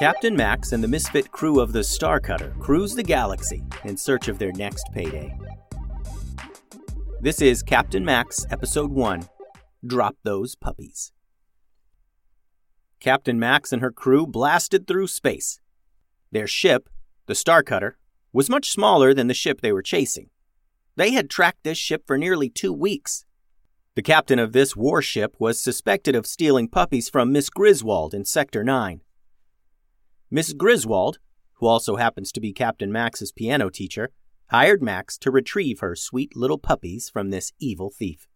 Captain Max and the misfit crew of the Starcutter cruise the galaxy in search of their next payday. This is Captain Max, Episode 1 Drop Those Puppies. Captain Max and her crew blasted through space. Their ship, the Starcutter, was much smaller than the ship they were chasing. They had tracked this ship for nearly two weeks. The captain of this warship was suspected of stealing puppies from Miss Griswold in Sector 9. Miss Griswold, who also happens to be Captain Max's piano teacher, hired Max to retrieve her sweet little puppies from this evil thief.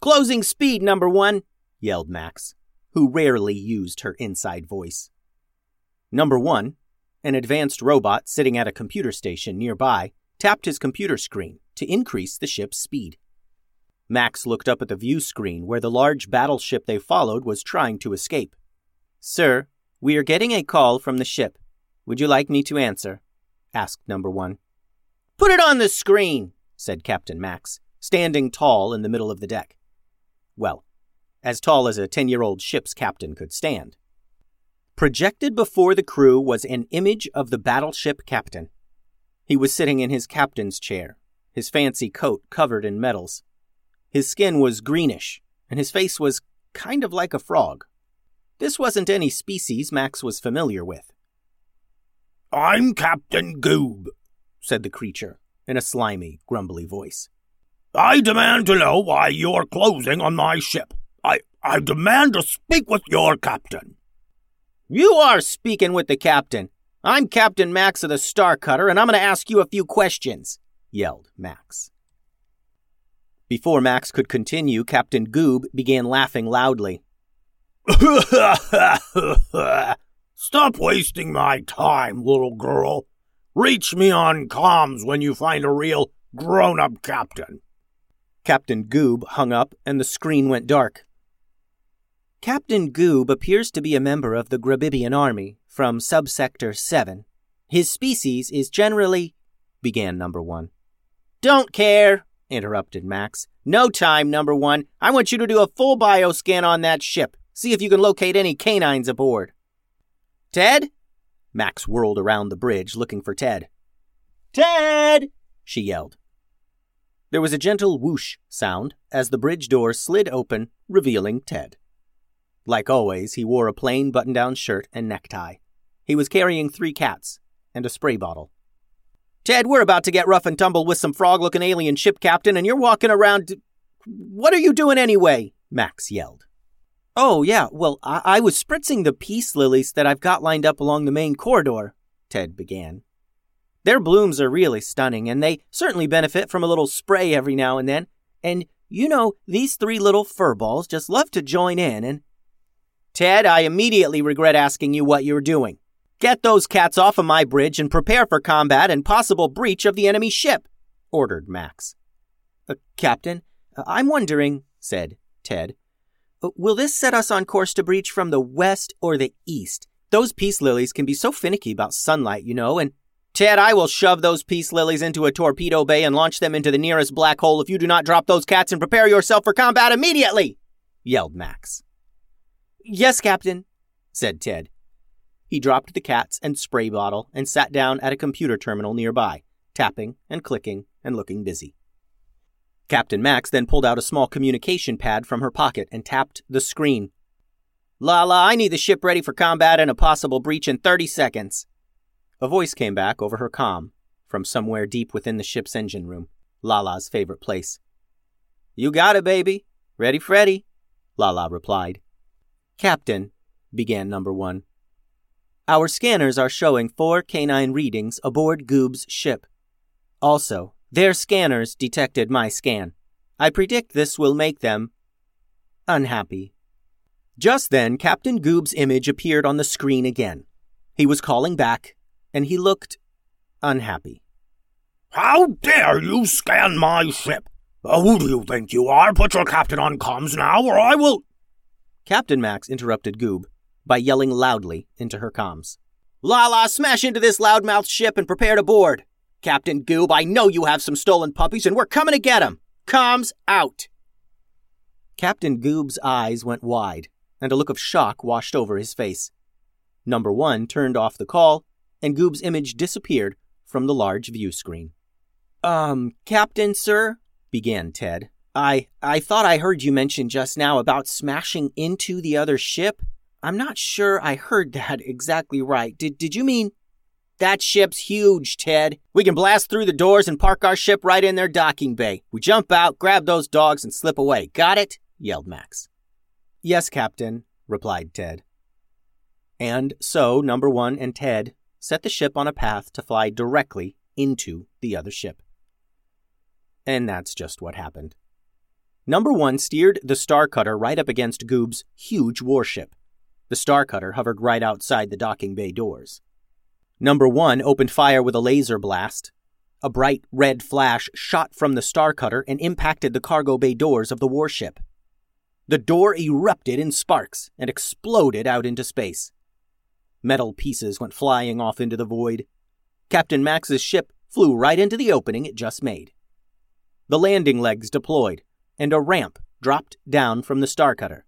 Closing speed, number one, yelled Max, who rarely used her inside voice. Number one, an advanced robot sitting at a computer station nearby, tapped his computer screen to increase the ship's speed. Max looked up at the view screen where the large battleship they followed was trying to escape. Sir, we are getting a call from the ship. Would you like me to answer? asked number one. Put it on the screen, said Captain Max, standing tall in the middle of the deck. Well, as tall as a ten year old ship's captain could stand. Projected before the crew was an image of the battleship captain. He was sitting in his captain's chair, his fancy coat covered in medals. His skin was greenish, and his face was kind of like a frog. This wasn't any species Max was familiar with. I'm Captain Goob, said the creature in a slimy, grumbly voice. I demand to know why you're closing on my ship. I, I demand to speak with your captain. You are speaking with the captain. I'm Captain Max of the Star Cutter, and I'm going to ask you a few questions, yelled Max. Before Max could continue, Captain Goob began laughing loudly. Stop wasting my time, little girl. Reach me on comms when you find a real grown up captain. Captain Goob hung up and the screen went dark. Captain Goob appears to be a member of the Grabibian army from subsector 7. His species is generally. began number one. Don't care, interrupted Max. No time, number one. I want you to do a full bioscan on that ship. See if you can locate any canines aboard. Ted? Max whirled around the bridge looking for Ted. Ted! she yelled. There was a gentle whoosh sound as the bridge door slid open, revealing Ted. Like always, he wore a plain button down shirt and necktie. He was carrying three cats and a spray bottle. Ted, we're about to get rough and tumble with some frog looking alien ship captain, and you're walking around. What are you doing anyway? Max yelled. Oh, yeah, well, I, I was spritzing the peace lilies that I've got lined up along the main corridor, Ted began. Their blooms are really stunning, and they certainly benefit from a little spray every now and then. And, you know, these three little fur balls just love to join in and. Ted, I immediately regret asking you what you're doing. Get those cats off of my bridge and prepare for combat and possible breach of the enemy ship, ordered Max. Uh, Captain, I'm wondering, said Ted, Uh, will this set us on course to breach from the west or the east? Those peace lilies can be so finicky about sunlight, you know, and Ted, I will shove those peace lilies into a torpedo bay and launch them into the nearest black hole if you do not drop those cats and prepare yourself for combat immediately! yelled Max. Yes, Captain, said Ted. He dropped the cats and spray bottle and sat down at a computer terminal nearby, tapping and clicking and looking busy. Captain Max then pulled out a small communication pad from her pocket and tapped the screen. Lala, I need the ship ready for combat and a possible breach in 30 seconds. A voice came back over her com from somewhere deep within the ship's engine room, Lala's favorite place. You got it, baby. Ready, Freddy, Lala replied. Captain, began number one. Our scanners are showing four canine readings aboard Goob's ship. Also, their scanners detected my scan. I predict this will make them unhappy. Just then, Captain Goob's image appeared on the screen again. He was calling back, and he looked unhappy. How dare you scan my ship? who do you think you are? Put your captain on comms now, or I will. Captain Max interrupted Goob by yelling loudly into her comms. Lala, smash into this loudmouth ship and prepare to board. Captain Goob, I know you have some stolen puppies and we're coming to get 'em. Comms out. Captain Goob's eyes went wide, and a look of shock washed over his face. Number one turned off the call, and Goob's image disappeared from the large view screen. Um, Captain, sir, began Ted. I I thought I heard you mention just now about smashing into the other ship. I'm not sure I heard that exactly right. Did did you mean that ship's huge, Ted. We can blast through the doors and park our ship right in their docking bay. We jump out, grab those dogs, and slip away. Got it? yelled Max. Yes, Captain, replied Ted. And so, Number One and Ted set the ship on a path to fly directly into the other ship. And that's just what happened. Number One steered the Star Cutter right up against Goob's huge warship. The Star Cutter hovered right outside the docking bay doors. Number one opened fire with a laser blast. A bright red flash shot from the Star Cutter and impacted the cargo bay doors of the warship. The door erupted in sparks and exploded out into space. Metal pieces went flying off into the void. Captain Max's ship flew right into the opening it just made. The landing legs deployed, and a ramp dropped down from the Star Cutter.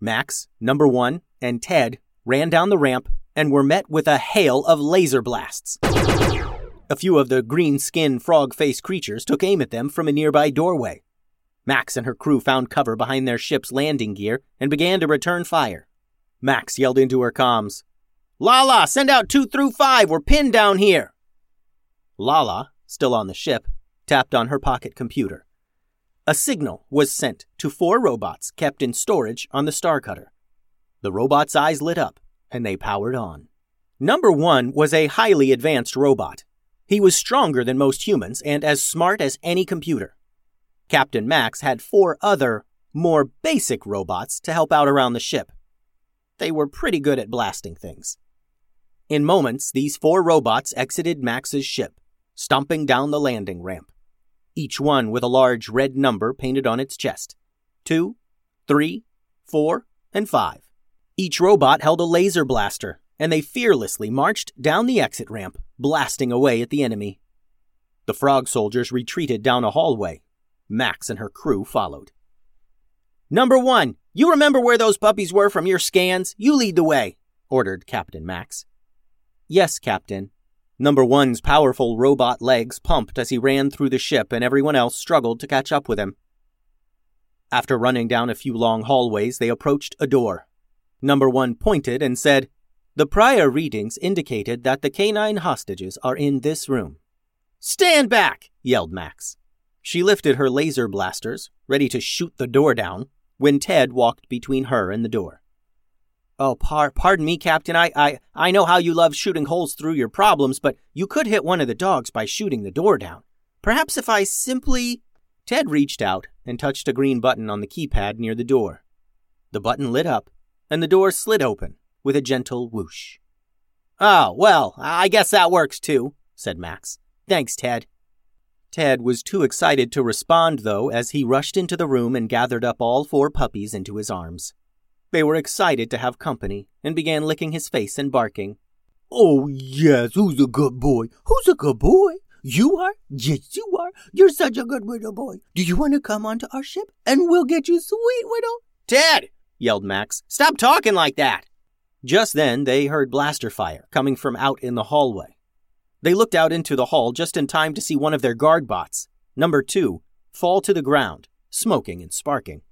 Max, Number One, and Ted ran down the ramp and were met with a hail of laser blasts. A few of the green skinned frog faced creatures took aim at them from a nearby doorway. Max and her crew found cover behind their ship's landing gear and began to return fire. Max yelled into her comms, Lala, send out two through five. We're pinned down here. Lala, still on the ship, tapped on her pocket computer. A signal was sent to four robots kept in storage on the Star Cutter. The robots' eyes lit up and they powered on. Number one was a highly advanced robot. He was stronger than most humans and as smart as any computer. Captain Max had four other, more basic robots to help out around the ship. They were pretty good at blasting things. In moments, these four robots exited Max's ship, stomping down the landing ramp, each one with a large red number painted on its chest two, three, four, and five. Each robot held a laser blaster, and they fearlessly marched down the exit ramp, blasting away at the enemy. The frog soldiers retreated down a hallway. Max and her crew followed. Number one, you remember where those puppies were from your scans? You lead the way, ordered Captain Max. Yes, Captain. Number one's powerful robot legs pumped as he ran through the ship, and everyone else struggled to catch up with him. After running down a few long hallways, they approached a door. Number one pointed and said, The prior readings indicated that the canine hostages are in this room. Stand back! yelled Max. She lifted her laser blasters, ready to shoot the door down, when Ted walked between her and the door. Oh, par- pardon me, Captain. I, I, I know how you love shooting holes through your problems, but you could hit one of the dogs by shooting the door down. Perhaps if I simply. Ted reached out and touched a green button on the keypad near the door. The button lit up, and the door slid open with a gentle whoosh. Oh, well, I guess that works too, said Max. Thanks, Ted. Ted was too excited to respond, though, as he rushed into the room and gathered up all four puppies into his arms. They were excited to have company and began licking his face and barking. Oh, yes, who's a good boy? Who's a good boy? You are? Yes, you are. You're such a good little boy. Do you want to come onto our ship? And we'll get you sweet little. Ted! Yelled Max. Stop talking like that! Just then, they heard blaster fire coming from out in the hallway. They looked out into the hall just in time to see one of their guard bots, number two, fall to the ground, smoking and sparking.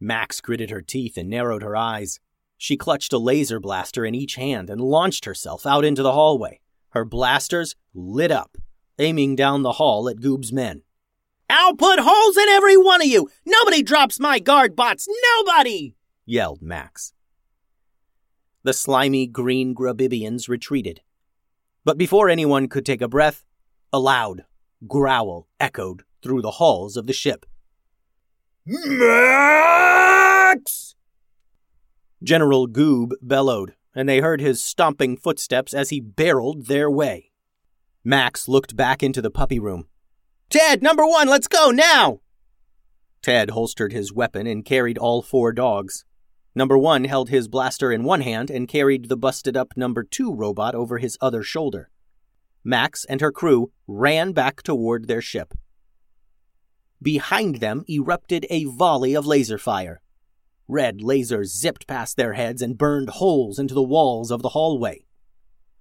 Max gritted her teeth and narrowed her eyes. She clutched a laser blaster in each hand and launched herself out into the hallway. Her blasters lit up, aiming down the hall at Goob's men. I'll put holes in every one of you! Nobody drops my guard bots! Nobody! Yelled Max. The slimy green Grabibians retreated. But before anyone could take a breath, a loud growl echoed through the halls of the ship. Max! General Goob bellowed, and they heard his stomping footsteps as he barreled their way. Max looked back into the puppy room. Ted, number one, let's go now! Ted holstered his weapon and carried all four dogs. Number one held his blaster in one hand and carried the busted up number two robot over his other shoulder. Max and her crew ran back toward their ship. Behind them erupted a volley of laser fire. Red lasers zipped past their heads and burned holes into the walls of the hallway.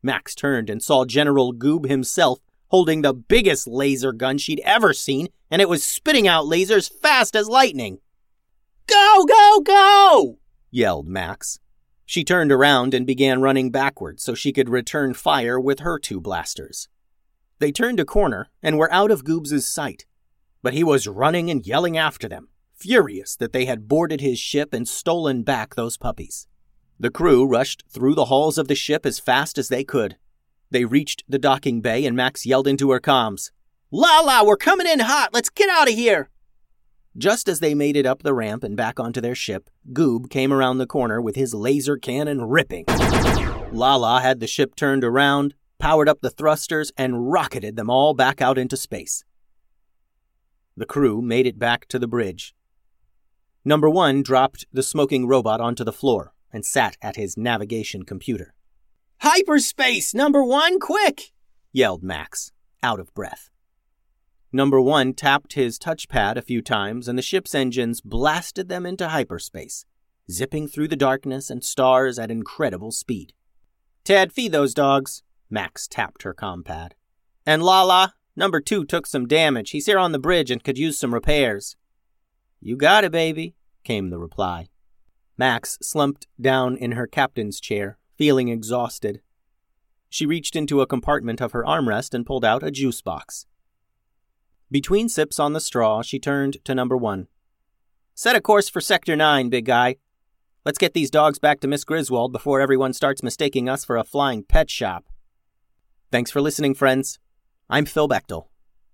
Max turned and saw General Goob himself holding the biggest laser gun she'd ever seen, and it was spitting out lasers fast as lightning. Go, go, go! Yelled Max. She turned around and began running backwards so she could return fire with her two blasters. They turned a corner and were out of Goob's sight, but he was running and yelling after them, furious that they had boarded his ship and stolen back those puppies. The crew rushed through the halls of the ship as fast as they could. They reached the docking bay and Max yelled into her comms, Lala, we're coming in hot. Let's get out of here. Just as they made it up the ramp and back onto their ship, Goob came around the corner with his laser cannon ripping. Lala had the ship turned around, powered up the thrusters, and rocketed them all back out into space. The crew made it back to the bridge. Number one dropped the smoking robot onto the floor and sat at his navigation computer. Hyperspace, number one, quick! yelled Max, out of breath. Number one tapped his touchpad a few times, and the ship's engines blasted them into hyperspace, zipping through the darkness and stars at incredible speed. Ted, feed those dogs. Max tapped her compad. And Lala, number two took some damage. He's here on the bridge and could use some repairs. You got it, baby, came the reply. Max slumped down in her captain's chair, feeling exhausted. She reached into a compartment of her armrest and pulled out a juice box. Between sips on the straw, she turned to number one. Set a course for Sector 9, big guy. Let's get these dogs back to Miss Griswold before everyone starts mistaking us for a flying pet shop. Thanks for listening, friends. I'm Phil Bechtel.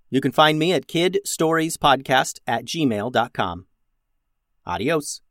You can find me at kidstoriespodcast at gmail.com. Adios.